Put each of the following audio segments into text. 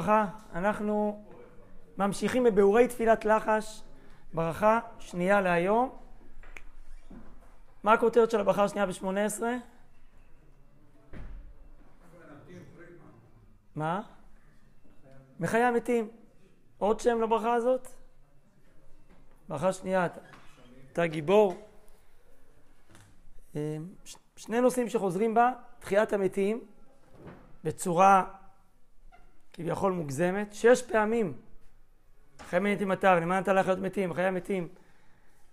וברכה. אנחנו ממשיכים בביאורי תפילת לחש, ברכה שנייה להיום. מה הכותרת של הברכה השנייה ב-18? מה? מחיי המתים. עוד שם לברכה הזאת? ברכה שנייה, אתה, אתה גיבור. אה, שני נושאים שחוזרים בה, תחיית המתים, בצורה כביכול מוגזמת, שש פעמים. חיי מתים אתר, למען אתה לחיות מתים, חיי המתים.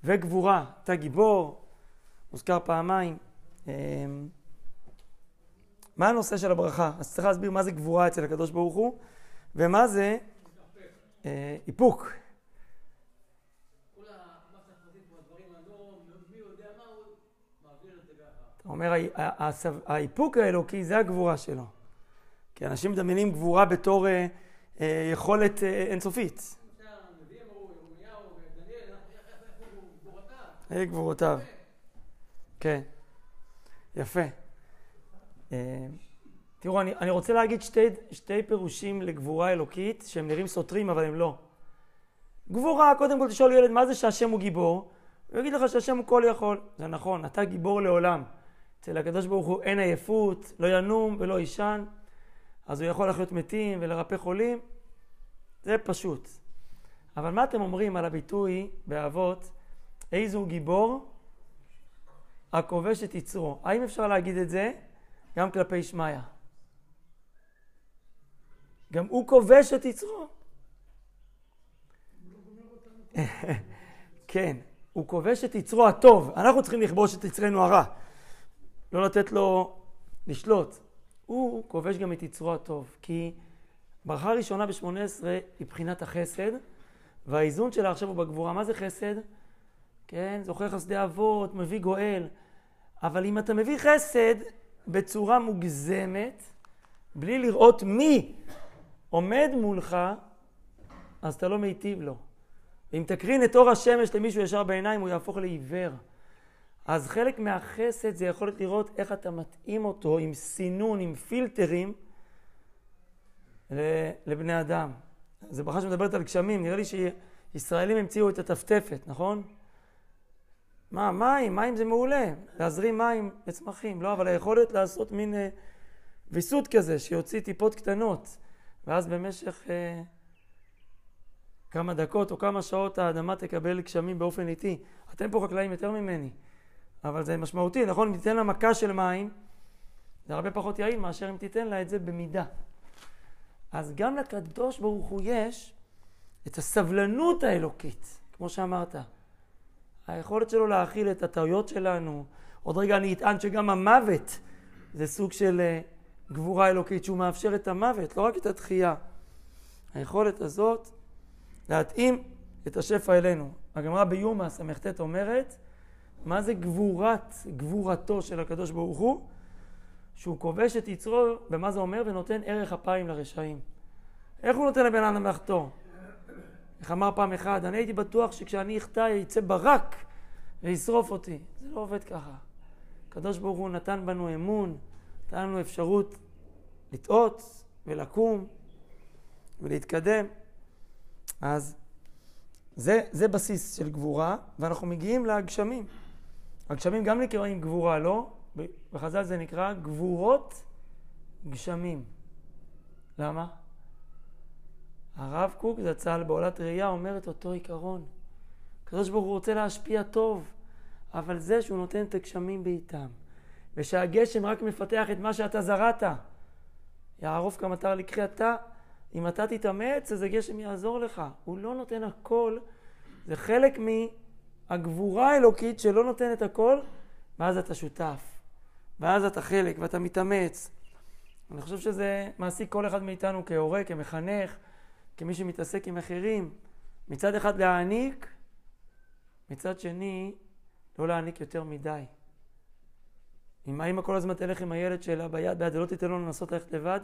וגבורה, אתה גיבור, מוזכר פעמיים. אמ, מה הנושא של הברכה? אז צריך להסביר מה זה גבורה אצל הקדוש ברוך הוא, ומה זה אה, איפוק. אתה אומר, האיפוק האלוקי זה הגבורה שלו. כי אנשים מדמיינים גבורה בתור אה, אה, יכולת אה, אינסופית. אלה גבורותיו. כן, יפה. אה, תראו, אני, אני רוצה להגיד שתי, שתי פירושים לגבורה אלוקית שהם נראים סותרים, אבל הם לא. גבורה, קודם כל תשאול ילד, מה זה שהשם הוא גיבור? הוא יגיד לך שהשם הוא כל יכול. זה נכון, אתה גיבור לעולם. אצל הקדוש ברוך הוא אין עייפות, לא ינום ולא יישן, אז הוא יכול לחיות מתים ולרפא חולים. זה פשוט. אבל מה אתם אומרים על הביטוי באבות, איזו גיבור הכובש את יצרו? האם אפשר להגיד את זה גם כלפי שמיא? גם הוא כובש את יצרו. כן, הוא כובש את יצרו הטוב. אנחנו צריכים לכבוש את יצרנו הרע. לא לתת לו לשלוט. הוא כובש גם את יצרו הטוב. כי ברכה ראשונה ב-18 היא בחינת החסד, והאיזון שלה עכשיו הוא בגבורה. מה זה חסד? כן, זוכר חסדי אבות, מביא גואל. אבל אם אתה מביא חסד בצורה מוגזמת, בלי לראות מי עומד מולך, אז אתה לא מיטיב לו. אם תקרין את אור השמש למישהו ישר בעיניים, הוא יהפוך לעיוור. אז חלק מהחסד זה יכולת לראות איך אתה מתאים אותו עם סינון, עם פילטרים, לבני אדם. זו ברכה שמדברת על גשמים, נראה לי שישראלים המציאו את הטפטפת, נכון? מה, מים, מים זה מעולה, להזרים מים לצמחים, לא, אבל היכולת לעשות מין אה, ויסות כזה, שיוציא טיפות קטנות, ואז במשך אה, כמה דקות או כמה שעות האדמה תקבל גשמים באופן איטי. אתם פה חקלאים יותר ממני, אבל זה משמעותי, נכון? אם תיתן לה מכה של מים, זה הרבה פחות יעיל מאשר אם תיתן לה את זה במידה. אז גם לקדוש ברוך הוא יש את הסבלנות האלוקית, כמו שאמרת. היכולת שלו להכיל את הטעויות שלנו. עוד רגע אני אטען שגם המוות זה סוג של אה, גבורה אלוקית, שהוא מאפשר את המוות, לא רק את התחייה. היכולת הזאת להתאים את השפע אלינו. הגמרא ביומא ס"ט אומרת, מה זה גבורת, גבורתו של הקדוש ברוך הוא? שהוא כובש את יצרו, ומה זה אומר? ונותן ערך אפיים לרשעים. איך הוא נותן לבן אדם לחטוא? איך אמר פעם אחד, אני הייתי בטוח שכשאני אחטא יצא ברק וישרוף אותי. זה לא עובד ככה. הקדוש ברוך הוא נתן בנו אמון, נתן לנו אפשרות לטעות ולקום ולהתקדם. אז זה, זה בסיס של גבורה, ואנחנו מגיעים לגשמים. הגשמים גם נקראים גבורה, לא? בחז"ל זה נקרא גבורות גשמים. למה? הרב קוק זצ"ל בעולת ראייה אומר את אותו עיקרון. הקדוש ברוך הוא רוצה להשפיע טוב, אבל זה שהוא נותן את הגשמים בעיתם, ושהגשם רק מפתח את מה שאתה זרעת. יערוף כמטר לקחי אתה, אם אתה תתאמץ, אז הגשם יעזור לך. הוא לא נותן הכל, זה חלק מהגבורה האלוקית שלא נותן את הכל, ואז אתה שותף. ואז אתה חלק ואתה מתאמץ. אני חושב שזה מעסיק כל אחד מאיתנו כהורה, כמחנך, כמי שמתעסק עם אחרים, מצד אחד להעניק, מצד שני לא להעניק יותר מדי. אם האמא כל הזמן תלך עם הילד שלה ביד ביד ולא תיתן לו לנסות ללכת לבד,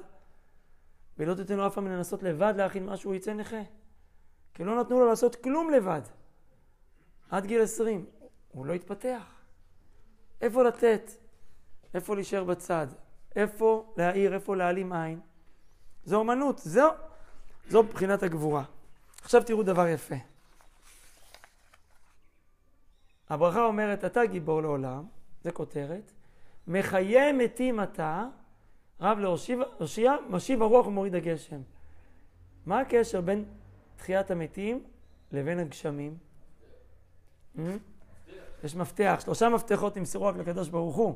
ולא תיתן לו אף פעם לנסות לבד להכין משהו, הוא יצא נכה. כי לא נתנו לו לעשות כלום לבד. עד גיל 20. הוא לא התפתח. איפה לתת? איפה להישאר בצד? איפה להעיר? איפה להעלים עין? זו אומנות. זהו. זו בחינת הגבורה. עכשיו תראו דבר יפה. הברכה אומרת, אתה גיבור לעולם, זה כותרת, מחיה מתים אתה, רב להושיע, משיב הרוח ומוריד הגשם. מה הקשר בין תחיית המתים לבין הגשמים? Hmm? יש מפתח, שלושה מפתחות נמסרו רק לקדוש ברוך הוא.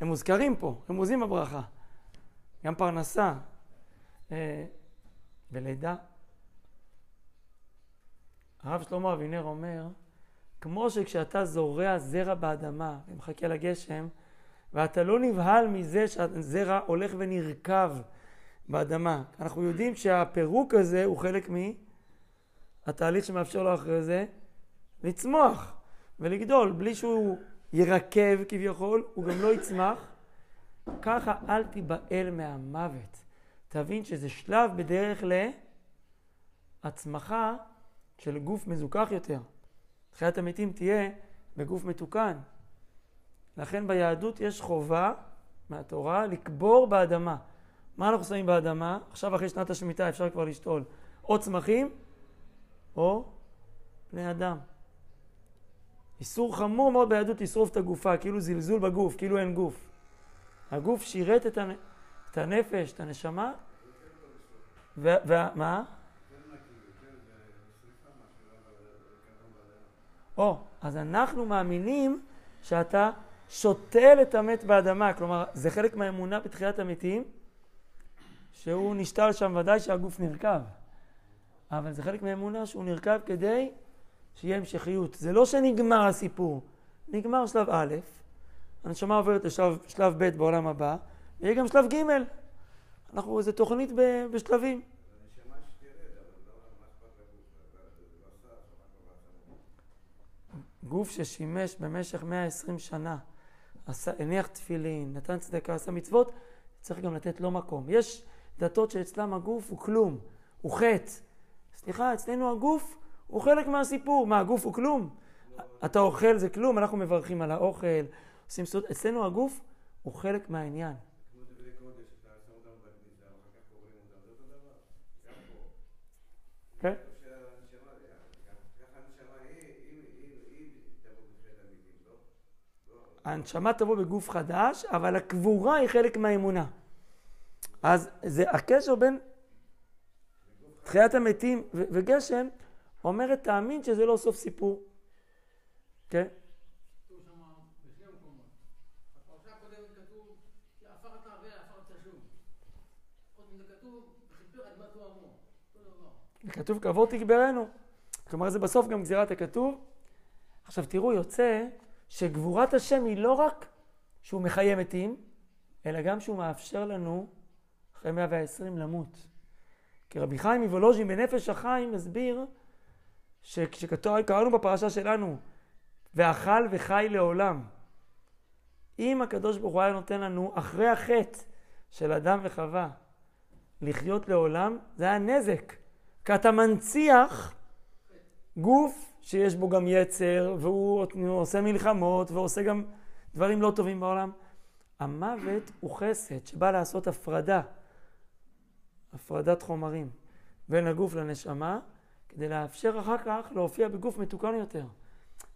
הם מוזכרים פה, הם מוזים בברכה. גם פרנסה אה, ולידה. הרב שלמה אבינר אומר, כמו שכשאתה זורע זרע באדמה ומחכה לגשם, ואתה לא נבהל מזה שהזרע הולך ונרקב באדמה. אנחנו יודעים שהפירוק הזה הוא חלק מהתהליך שמאפשר לו אחרי זה לצמוח ולגדול, בלי שהוא ירקב כביכול, הוא גם לא יצמח. ככה אל תיבהל מהמוות. תבין שזה שלב בדרך להצמחה של גוף מזוכח יותר. תחיית המתים תהיה בגוף מתוקן. לכן ביהדות יש חובה מהתורה לקבור באדמה. מה אנחנו שמים באדמה? עכשיו אחרי שנת השמיטה אפשר כבר לשתול או צמחים או בני אדם. איסור חמור מאוד ביהדות לשרוף את הגופה, כאילו זלזול בגוף, כאילו אין גוף. הגוף שירת את, הנ... את הנפש, את הנשמה, ומה? או, אז אנחנו מאמינים שאתה שותל את המת באדמה, כלומר, זה חלק מהאמונה בתחיית המתים, שהוא נשתל שם, ודאי שהגוף נרקב. אבל זה חלק מהאמונה שהוא נרקב כדי שיהיה המשכיות. זה לא שנגמר הסיפור, נגמר שלב א', הנשמה עוברת לשלב ב' בעולם הבא, ויהיה גם שלב ג'. אנחנו, זו תוכנית בשלבים. גוף ששימש במשך 120 שנה, עשה, הניח תפילין, נתן צדקה, עשה מצוות, צריך גם לתת לו מקום. יש דתות שאצלם הגוף הוא כלום, הוא חטא. סליחה, אצלנו הגוף הוא חלק מהסיפור. מה, הגוף הוא כלום? אתה אוכל זה כלום, אנחנו מברכים על האוכל, עושים סוד. אצלנו הגוף הוא חלק מהעניין. כן? הנשמה תבוא בגוף חדש, אבל הקבורה היא חלק מהאמונה. אז זה הקשר בין תחיית המתים וגשם, אומרת תאמין שזה לא סוף סיפור. כן? כתוב קבור תגברנו. כלומר זה בסוף גם גזירת הכתוב. עכשיו תראו, יוצא שגבורת השם היא לא רק שהוא מחיה מתים, אלא גם שהוא מאפשר לנו אחרי 120 למות. כי רבי חיים מוולוז'ין בנפש החיים מסביר שכשקראנו בפרשה שלנו, ואכל וחי לעולם, אם הקדוש ברוך הוא היה נותן לנו אחרי החטא של אדם וחווה לחיות לעולם, זה היה נזק. כי אתה מנציח גוף שיש בו גם יצר, והוא עושה מלחמות, ועושה גם דברים לא טובים בעולם. המוות הוא חסד שבא לעשות הפרדה, הפרדת חומרים בין הגוף לנשמה, כדי לאפשר אחר כך להופיע בגוף מתוקן יותר.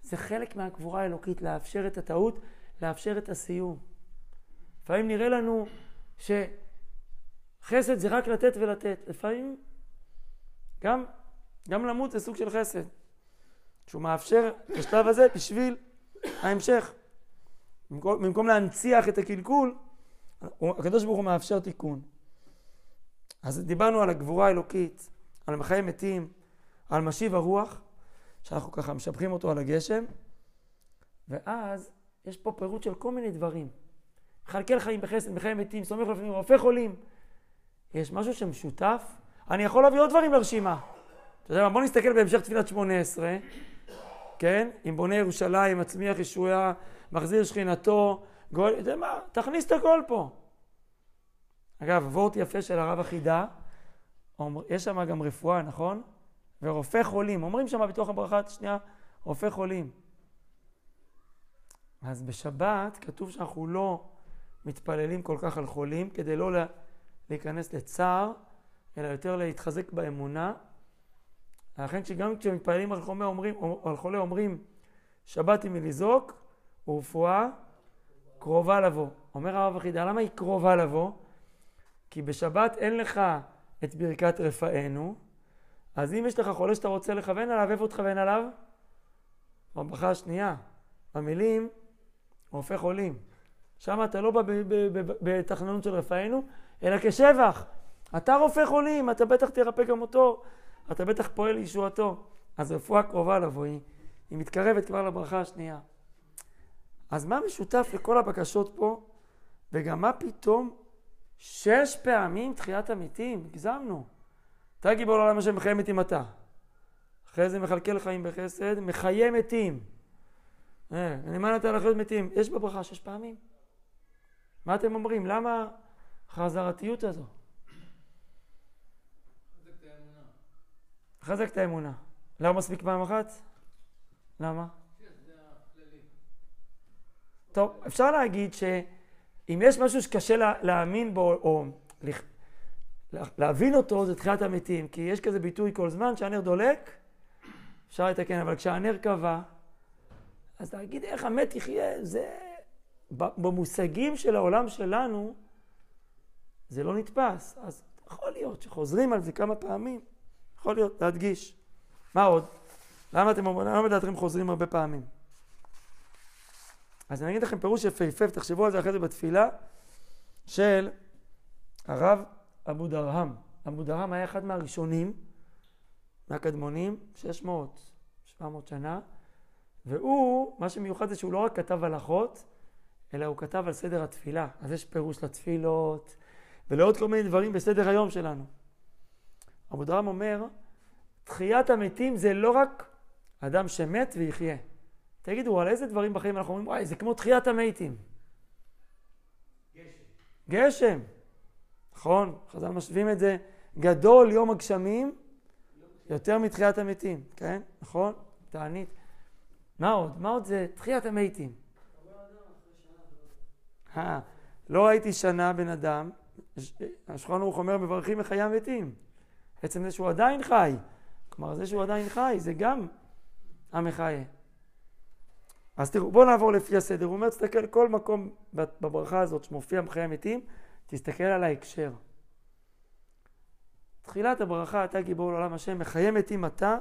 זה חלק מהגבורה האלוקית, לאפשר את הטעות, לאפשר את הסיום. לפעמים נראה לנו שחסד זה רק לתת ולתת. לפעמים גם, גם למות זה סוג של חסד. שהוא מאפשר בשלב הזה בשביל ההמשך. במקום, במקום להנציח את הקלקול, הקדוש ברוך הוא מאפשר תיקון. אז דיברנו על הגבורה האלוקית, על מחיי מתים, על משיב הרוח, שאנחנו ככה משבחים אותו על הגשם, ואז יש פה פירוט של כל מיני דברים. מכלכל חיים בחסד, מחיי מתים, סומך לפעמים, רופא חולים. יש משהו שמשותף. אני יכול להביא עוד דברים לרשימה. אתה יודע מה, בוא נסתכל בהמשך תפילת שמונה עשרה. כן? אם בונה ירושלים, מצמיח ישועה, מחזיר שכינתו, גואל, אתה יודע מה? תכניס את הכל פה. אגב, וורט יפה של הרב החידה, יש שם גם רפואה, נכון? ורופא חולים, אומרים שם בתוך הברכה, שנייה, רופא חולים. אז בשבת כתוב שאנחנו לא מתפללים כל כך על חולים, כדי לא להיכנס לצער, אלא יותר להתחזק באמונה. לכן גם כשמתפללים על חולה אומרים, על חולה אומרים שבת היא מלזעוק ורפואה קרובה לבוא. אומר הרב אחידה, למה היא קרובה לבוא? כי בשבת אין לך את ברכת רפאנו, אז אם יש לך חולה שאתה רוצה לכוון עליו, איפה תכוון עליו? בברכה השנייה, במילים רופא חולים. שם אתה לא בא בתחננות של רפאנו, אלא כשבח. אתה רופא חולים, אתה בטח תרפא גם אותו, אתה בטח פועל לישועתו. אז רפואה קרובה לבוא, היא, היא מתקרבת כבר לברכה השנייה. אז מה משותף לכל הבקשות פה? וגם מה פתאום שש פעמים תחיית המתים? הגזמנו. אתה גיבור לעולם השם מחיה מתים אתה. אחרי זה מכלכל חיים בחסד, מחיה מתים. אה, נאמן אתה לחיות מתים. יש בברכה שש פעמים. מה אתם אומרים? למה החזרתיות הזו? חזק את האמונה. למה מספיק פעם אחת? למה? טוב, אפשר להגיד שאם יש משהו שקשה לה, להאמין בו, או להבין אותו, זה תחיית המתים. כי יש כזה ביטוי כל זמן שהנר דולק, אפשר לתקן, אבל כשהנר קבע, אז להגיד איך המת יחיה, זה... במושגים של העולם שלנו, זה לא נתפס. אז יכול להיות שחוזרים על זה כמה פעמים, יכול להיות, להדגיש. מה עוד? למה אתם אומרים, למה לדעתכם חוזרים הרבה פעמים? אז אני אגיד לכם פירוש יפהפה, תחשבו על זה אחרי זה בתפילה, של הרב אבו דרהם. אבו דרהם היה אחד מהראשונים, מהקדמונים, 600, 700 שנה, והוא, מה שמיוחד זה שהוא לא רק כתב הלכות, אלא הוא כתב על סדר התפילה. אז יש פירוש לתפילות, ולעוד כל מיני דברים בסדר היום שלנו. אבו דרם אומר, תחיית המתים זה לא רק אדם שמת ויחיה. תגידו, על איזה דברים בחיים אנחנו אומרים, וואי, זה כמו תחיית המתים. גשם. גשם. נכון, חז"ל משווים את זה, גדול יום הגשמים יותר מתחיית המתים, כן? נכון? תענית. מה עוד? מה עוד זה תחיית המתים? אה, לא ראיתי שנה בן אדם, השולחן ערוך אומר, מברכים מחיי המתים. עצם זה שהוא עדיין חי. כלומר, זה שהוא עדיין חי, זה גם המחיה. אז תראו, בואו נעבור לפי הסדר. הוא אומר, תסתכל כל מקום בברכה הזאת שמופיע מחיי המתים, תסתכל על ההקשר. תחילת הברכה, אתה גיבור לעולם השם, מחיי מתים אתה,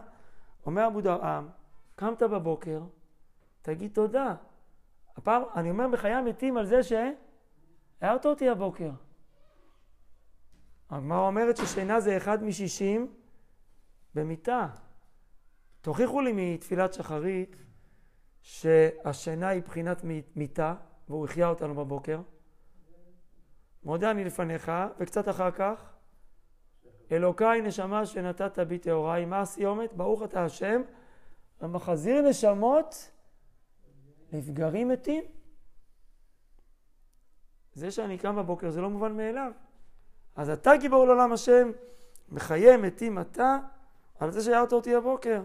אומר אבו דרעם, קמת בבוקר, תגיד תודה. הפעם, אני אומר בחיי המתים על זה שהערת אותי הבוקר. הגמרא אומרת ששינה זה אחד משישים במיטה. תוכיחו לי מתפילת שחרית שהשינה היא בחינת מיטה, והוא החיה אותנו בבוקר. מודה אני לפניך, וקצת אחר כך, אלוקיי נשמה שנתת בי טהוריי, מה הסיומת? ברוך אתה השם, המחזיר נשמות נפגרים מתים. זה שאני קם בבוקר זה לא מובן מאליו. אז אתה גיבור לעולם השם, מחיה מתים אתה, על זה שהערת אותי הבוקר.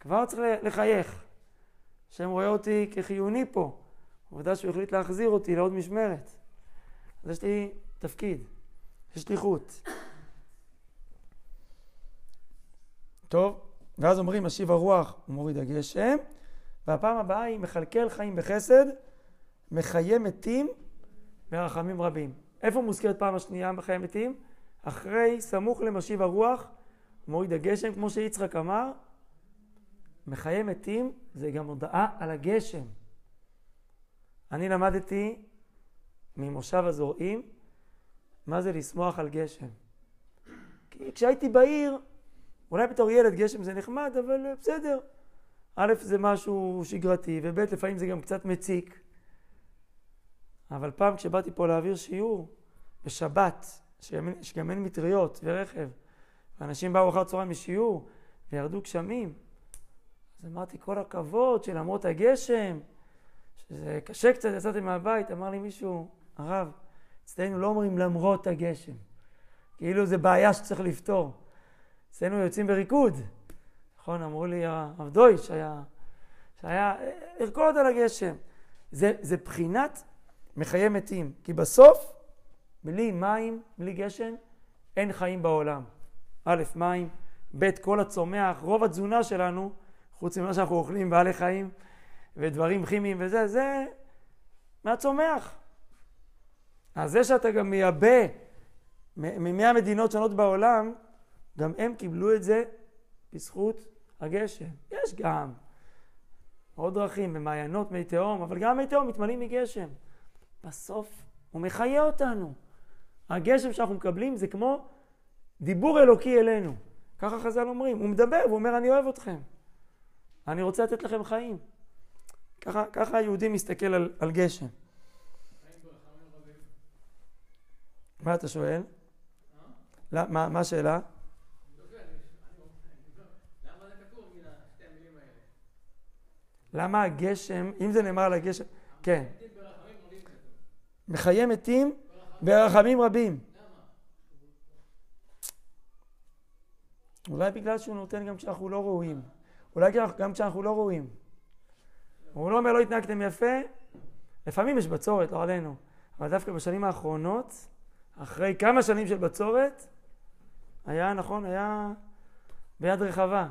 כבר צריך לחייך. השם רואה אותי כחיוני פה. עובדה שהוא החליט להחזיר אותי לעוד משמרת. אז יש לי תפקיד, יש שליחות. טוב, ואז אומרים, משיב הרוח ומוריד הגשם, והפעם הבאה היא מכלכל חיים בחסד, מחיה מתים ברחמים רבים. איפה מוזכרת פעם השנייה בחיי מתים? אחרי, סמוך למשיב הרוח, מוריד הגשם, כמו שיצחק אמר, מחיי מתים זה גם הודעה על הגשם. אני למדתי ממושב הזורעים מה זה לשמוח על גשם. כי כשהייתי בעיר, אולי בתור ילד גשם זה נחמד, אבל בסדר. א', זה משהו שגרתי, וב', לפעמים זה גם קצת מציק. אבל פעם כשבאתי פה להעביר שיעור, בשבת, שגם אין מטריות ורכב, ואנשים באו אחר צהריים משיעור, וירדו גשמים, אז אמרתי, כל הכבוד שלמרות הגשם, שזה קשה קצת, יצאתי מהבית, אמר לי מישהו, הרב, אצלנו לא אומרים למרות הגשם. כאילו זה בעיה שצריך לפתור. אצלנו יוצאים בריקוד. נכון, אמרו לי הרב דויש, היה, שהיה לרקוד על הגשם. זה, זה בחינת מחיי מתים. כי בסוף, בלי מים, בלי גשם, אין חיים בעולם. א', מים, ב', כל הצומח, רוב התזונה שלנו, חוץ ממה שאנחנו אוכלים, בעלי חיים ודברים כימיים וזה, זה מהצומח. אז זה שאתה גם מייבא ממאה מדינות שונות בעולם, גם הם קיבלו את זה בזכות הגשם. יש גם עוד דרכים, במעיינות, מי תהום, אבל גם מי תהום מתמלאים מגשם. בסוף הוא מחיה אותנו. הגשם שאנחנו מקבלים זה כמו דיבור אלוקי אלינו. ככה חז"ל אומרים. הוא מדבר והוא אומר, אני אוהב אתכם. אני רוצה לתת לכם חיים. ככה, ככה היהודי מסתכל על, על גשם. מה אתה שואל? מה, מה השאלה? למה הגשם, אם זה נאמר על הגשם, כן. מחיי מתים ברחמים רבים. אולי בגלל שהוא נותן גם כשאנחנו לא ראויים. אולי גם כשאנחנו לא ראויים. הוא לא אומר לא התנהגתם יפה, לפעמים יש בצורת, לא עלינו. אבל דווקא בשנים האחרונות, אחרי כמה שנים של בצורת, היה, נכון, היה ביד רחבה.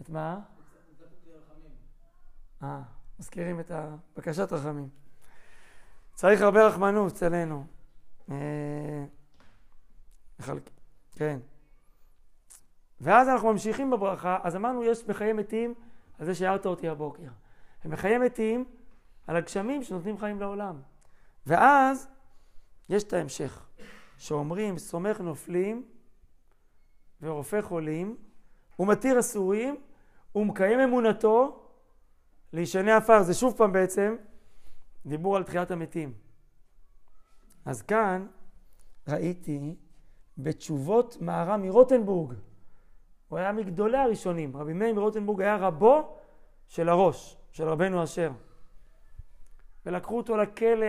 את מה? אה, מזכירים את בקשת רחמים. צריך הרבה רחמנות אצלנו. אה, כן. ואז אנחנו ממשיכים בברכה, אז אמרנו יש בחיי מתים על זה שהערת אותי הבוקר. ובחיי מתים על הגשמים שנותנים חיים לעולם. ואז יש את ההמשך, שאומרים סומך נופלים ורופא חולים ומתיר אסורים ומקיים אמונתו לישני עפר. זה שוב פעם בעצם דיבור על תחיית המתים. אז כאן ראיתי בתשובות מהר"ם מרוטנבורג. הוא היה מגדולי הראשונים. רבי מאיר מרוטנבורג היה רבו של הראש, של רבנו אשר. ולקחו אותו לכלא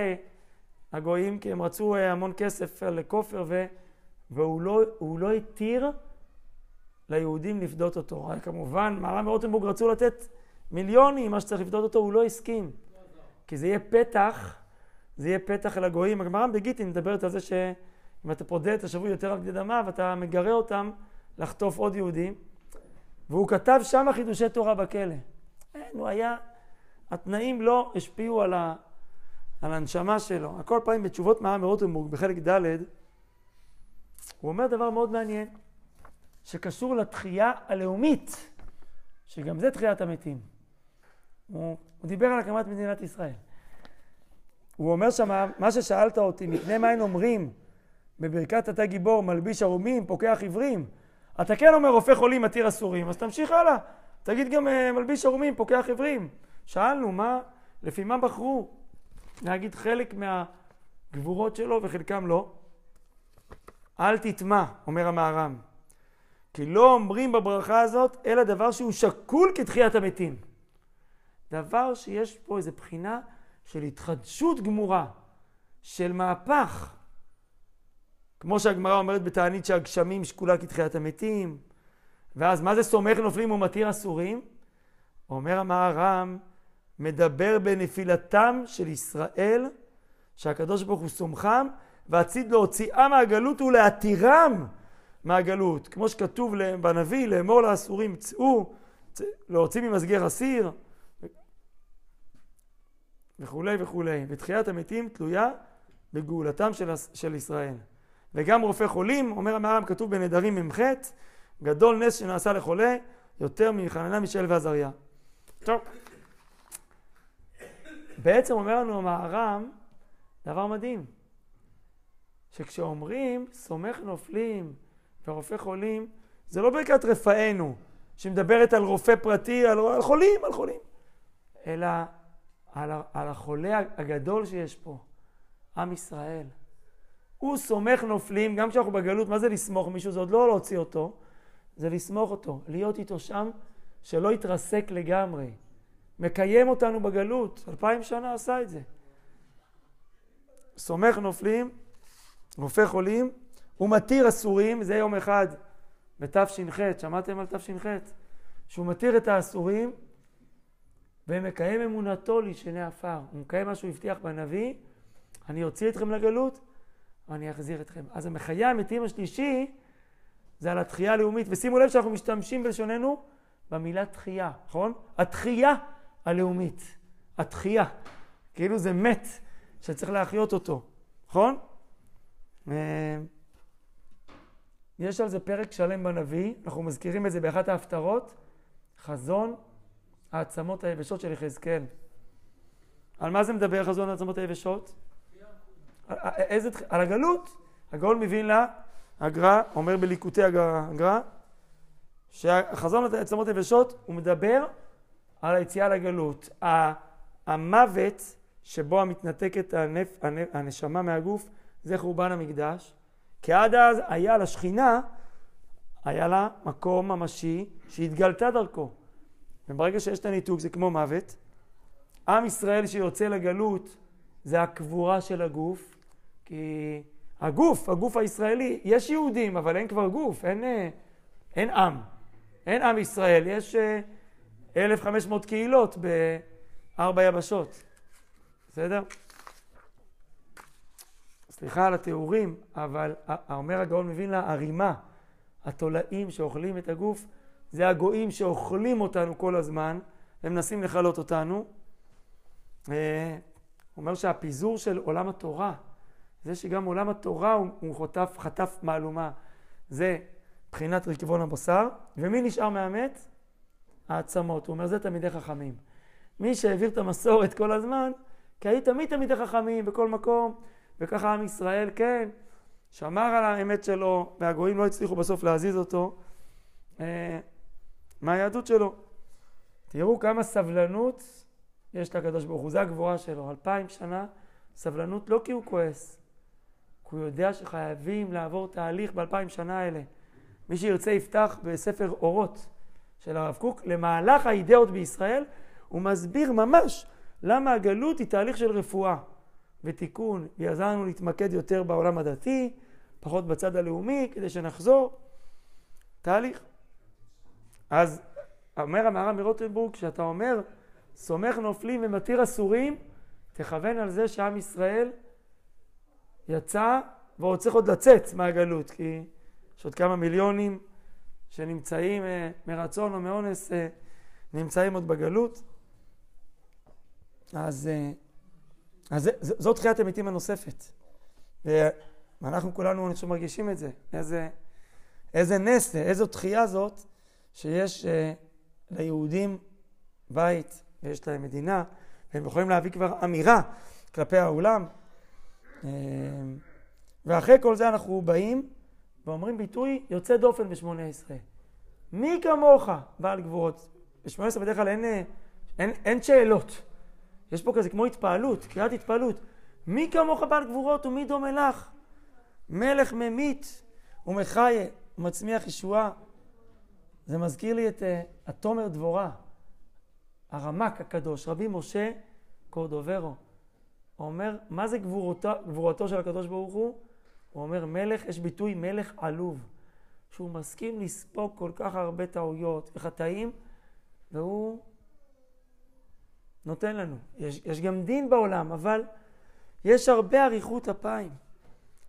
הגויים כי הם רצו אה, המון כסף על כופר ו... והוא לא, לא התיר ליהודים לפדות אותו. כמובן, מהר"ם מרוטנבורג רצו לתת מיליונים, מה שצריך לפדות אותו, הוא לא הסכים. כי זה יהיה פתח, זה יהיה פתח אל הגויים. הגמרא בגיטין מדברת על זה שאם אתה פודה את השבוי יותר על גדי דמה ואתה מגרה אותם לחטוף עוד יהודים, והוא כתב שם חידושי תורה בכלא. אין, הוא היה, התנאים לא השפיעו על, ה, על הנשמה שלו. הכל פעמים בתשובות מהר"ם מרוטנבורג בחלק ד', הוא אומר דבר מאוד מעניין. שקשור לתחייה הלאומית, שגם זה תחיית המתים. הוא, הוא דיבר על הקמת מדינת ישראל. הוא אומר שמה, מה ששאלת אותי, מפני מה הם אומרים בברכת אתה גיבור, מלביש ערומים, פוקח עיוורים, אתה כן אומר רופא חולים, מתיר אסורים, אז תמשיך הלאה. תגיד גם uh, מלביש ערומים, פוקח עיוורים. שאלנו, מה, לפי מה בחרו להגיד חלק מהגבורות שלו וחלקם לא? אל תטמע, אומר המהר"ם. כי לא אומרים בברכה הזאת, אלא דבר שהוא שקול כתחיית המתים. דבר שיש פה איזו בחינה של התחדשות גמורה, של מהפך. כמו שהגמרא אומרת בתענית שהגשמים שקולה כתחיית המתים, ואז מה זה סומך נופלים ומתיר אסורים? אומר המהר"ם, מדבר בנפילתם של ישראל, שהקדוש ברוך הוא סומכם, ועתיד להוציאם מהגלות ולהתירם מהגלות. כמו שכתוב בנביא, לאמור לאסורים, צאו, להוציא ממסגר אסיר, וכולי וכולי. ותחיית המתים תלויה בגאולתם של, של ישראל. וגם רופא חולים, אומר המערם, כתוב בנדרים מ"ח, גדול נס שנעשה לחולה, יותר מחננה, מישל ועזריה. טוב. בעצם אומר לנו המערם דבר מדהים, שכשאומרים סומך נופלים ורופא חולים, זה לא ברכת רפאנו, שמדברת על רופא פרטי, על, על חולים, על חולים, אלא על, על החולה הגדול שיש פה, עם ישראל. הוא סומך נופלים, גם כשאנחנו בגלות, מה זה לסמוך מישהו? זה עוד לא להוציא אותו, זה לסמוך אותו, להיות איתו שם, שלא יתרסק לגמרי. מקיים אותנו בגלות, אלפיים שנה עשה את זה. סומך נופלים, רופא חולים, הוא מתיר אסורים, זה יום אחד בתש"ח, שמעתם על תש"ח? שהוא מתיר את האסורים ומקיים אמונתו לישני עפר. הוא מקיים מה שהוא הבטיח בנביא, אני אוציא אתכם לגלות ואני אחזיר אתכם. אז המחיה המתים השלישי זה על התחייה הלאומית, ושימו לב שאנחנו משתמשים בלשוננו במילה תחייה, נכון? התחייה הלאומית. התחייה. כאילו זה מת שצריך להחיות אותו, נכון? אה, יש על זה פרק שלם בנביא, אנחנו מזכירים את זה באחת ההפטרות, חזון העצמות היבשות של יחזקאל. על מה זה מדבר חזון העצמות היבשות? איזה, על הגלות. הגאון לה, הגר"א, אומר בליקוטי הגר"א, שהחזון העצמות היבשות, הוא מדבר על היציאה לגלות. המוות שבו המתנתקת הנפ, הנשמה מהגוף, זה חורבן המקדש. כי עד אז היה לשכינה, היה לה מקום ממשי שהתגלתה דרכו. וברגע שיש את הניתוק זה כמו מוות. עם ישראל שיוצא לגלות זה הקבורה של הגוף, כי הגוף, הגוף הישראלי, יש יהודים, אבל אין כבר גוף, אין, אין עם. אין עם ישראל, יש 1,500 קהילות בארבע יבשות. בסדר? סליחה על התיאורים, אבל אומר הגאון מבין לה, הרימה, התולעים שאוכלים את הגוף, זה הגויים שאוכלים אותנו כל הזמן, הם מנסים לכלות אותנו. אה, הוא אומר שהפיזור של עולם התורה, זה שגם עולם התורה הוא, הוא חטף, חטף מהלומה, זה מבחינת רקבון הבשר, ומי נשאר מהמת? העצמות. הוא אומר, זה תלמידי חכמים. מי שהעביר את המסורת כל הזמן, כי היו תמיד תלמידי חכמים בכל מקום, וככה עם ישראל, כן, שמר על האמת שלו, והגויים לא הצליחו בסוף להזיז אותו אה, מהיהדות שלו. תראו כמה סבלנות יש לקדוש ברוך הוא, זה הגבורה שלו. אלפיים שנה סבלנות לא כי הוא כועס, כי הוא יודע שחייבים לעבור תהליך באלפיים שנה האלה. מי שירצה יפתח בספר אורות של הרב קוק, למהלך האידאות בישראל, הוא מסביר ממש למה הגלות היא תהליך של רפואה ותיקון, ויעזר לנו להתמקד יותר בעולם הדתי, פחות בצד הלאומי, כדי שנחזור. תהליך. אז אומר המהר"ם מרוטנבורג, כשאתה אומר סומך נופלים ומתיר אסורים, תכוון על זה שעם ישראל יצא ועוד צריך עוד לצאת מהגלות, כי יש עוד כמה מיליונים שנמצאים אה, מרצון או מאונס, אה, נמצאים עוד בגלות. אז, אה, אז זאת תחיית המתים הנוספת. ואנחנו כולנו, אני חושב, מרגישים את זה. איזה, איזה נס, איזו תחייה זאת שיש ליהודים בית ויש להם מדינה, והם יכולים להביא כבר אמירה כלפי העולם. ואחרי כל זה אנחנו באים ואומרים ביטוי יוצא דופן ב-18. מי כמוך בעל גבורות? ב-18 בדרך כלל אין, אין, אין שאלות. יש פה כזה כמו התפעלות, קריאת התפעלות. מי כמוך בעל גבורות ומי דומה לך? מלך ממית ומחיה ומצמיח ישועה. זה מזכיר לי את uh, התומר דבורה, הרמק הקדוש, רבי משה קורדוברו. הוא אומר, מה זה גבורתו, גבורתו של הקדוש ברוך הוא? הוא אומר, מלך, יש ביטוי מלך עלוב, שהוא מסכים לספוג כל כך הרבה טעויות וחטאים, והוא נותן לנו. יש, יש גם דין בעולם, אבל יש הרבה אריכות אפיים.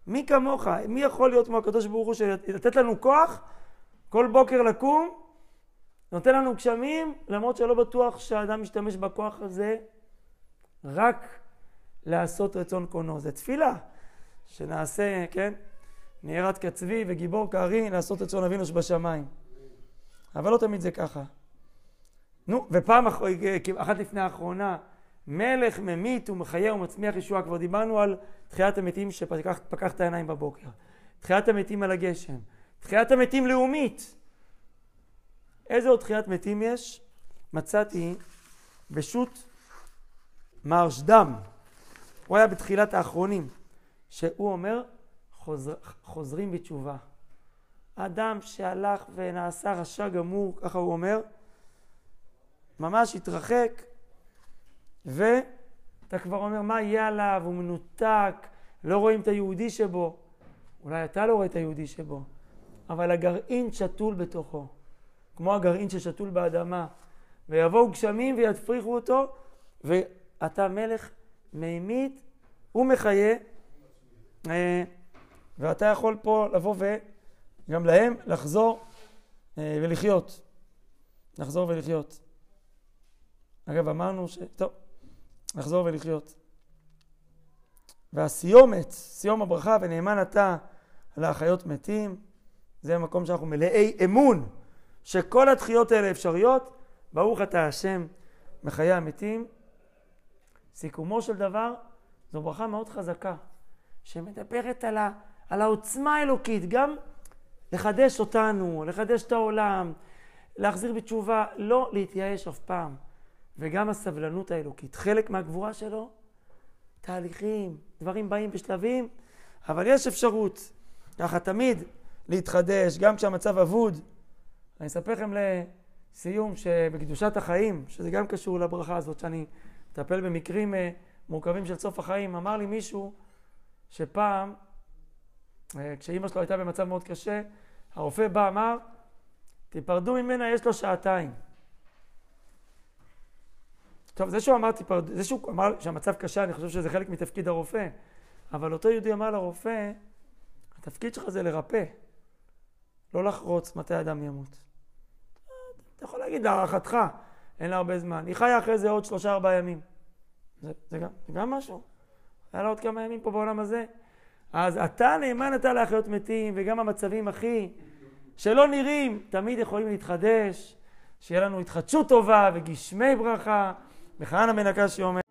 מי כמוך, מי יכול להיות כמו הקדוש ברוך הוא, לתת לנו כוח כל בוקר לקום, נותן לנו גשמים, למרות שלא בטוח שהאדם משתמש בכוח הזה רק לעשות רצון קונו. זה תפילה. שנעשה, כן, נערת כצבי וגיבור כארי, לעשות רצון אבינו שבשמיים. אבל לא תמיד זה ככה. נו, ופעם אחת לפני האחרונה, מלך ממית ומחיה ומצמיח ישועה. כבר דיברנו על תחיית המתים שפקח את העיניים בבוקר. תחיית המתים על הגשם. תחיית המתים לאומית. איזה עוד תחיית מתים יש? מצאתי בשו"ת מרשדם. הוא היה בתחילת האחרונים. שהוא אומר, חוזר, חוזרים בתשובה. אדם שהלך ונעשה רשע גמור, ככה הוא אומר, ממש התרחק, ואתה כבר אומר, מה יהיה עליו? הוא מנותק, לא רואים את היהודי שבו. אולי אתה לא רואה את היהודי שבו, אבל הגרעין שתול בתוכו, כמו הגרעין ששתול באדמה. ויבואו גשמים ויפריחו אותו, ואתה מלך מימית הוא מחיה, אה, ואתה יכול פה לבוא וגם להם לחזור אה, ולחיות. לחזור ולחיות. אגב, אמרנו ש... טוב, לחזור ולחיות. והסיומת, סיום הברכה, ונאמן אתה להחיות מתים, זה המקום שאנחנו מלאי אמון שכל התחיות האלה אפשריות. ברוך אתה השם מחיי המתים. סיכומו של דבר, זו ברכה מאוד חזקה, שמדברת על, ה, על העוצמה האלוקית, גם לחדש אותנו, לחדש את העולם, להחזיר בתשובה, לא להתייאש אף פעם. וגם הסבלנות האלוקית, חלק מהגבורה שלו, תהליכים, דברים באים בשלבים, אבל יש אפשרות ככה תמיד להתחדש, גם כשהמצב אבוד. אני אספר לכם לסיום שבקדושת החיים, שזה גם קשור לברכה הזאת, שאני מטפל במקרים אה, מורכבים של סוף החיים, אמר לי מישהו שפעם, אה, כשאימא שלו הייתה במצב מאוד קשה, הרופא בא, אמר, תיפרדו ממנה, יש לו שעתיים. טוב, זה שהוא אמר, תיפרדו, זה שהוא אמר שהמצב קשה, אני חושב שזה חלק מתפקיד הרופא, אבל אותו יהודי אמר לרופא, התפקיד שלך זה לרפא, לא לחרוץ מתי אדם ימות. אתה יכול להגיד להערכתך, אין לה הרבה זמן. היא חיה אחרי זה עוד שלושה ארבעה ימים. זה, זה, גם, זה גם משהו. היה לה עוד כמה ימים פה בעולם הזה. אז אתה נאמן אתה להחיות מתים, וגם המצבים הכי שלא נראים, תמיד יכולים להתחדש, שיהיה לנו התחדשות טובה וגשמי ברכה. וכהנא בן הקשי אומר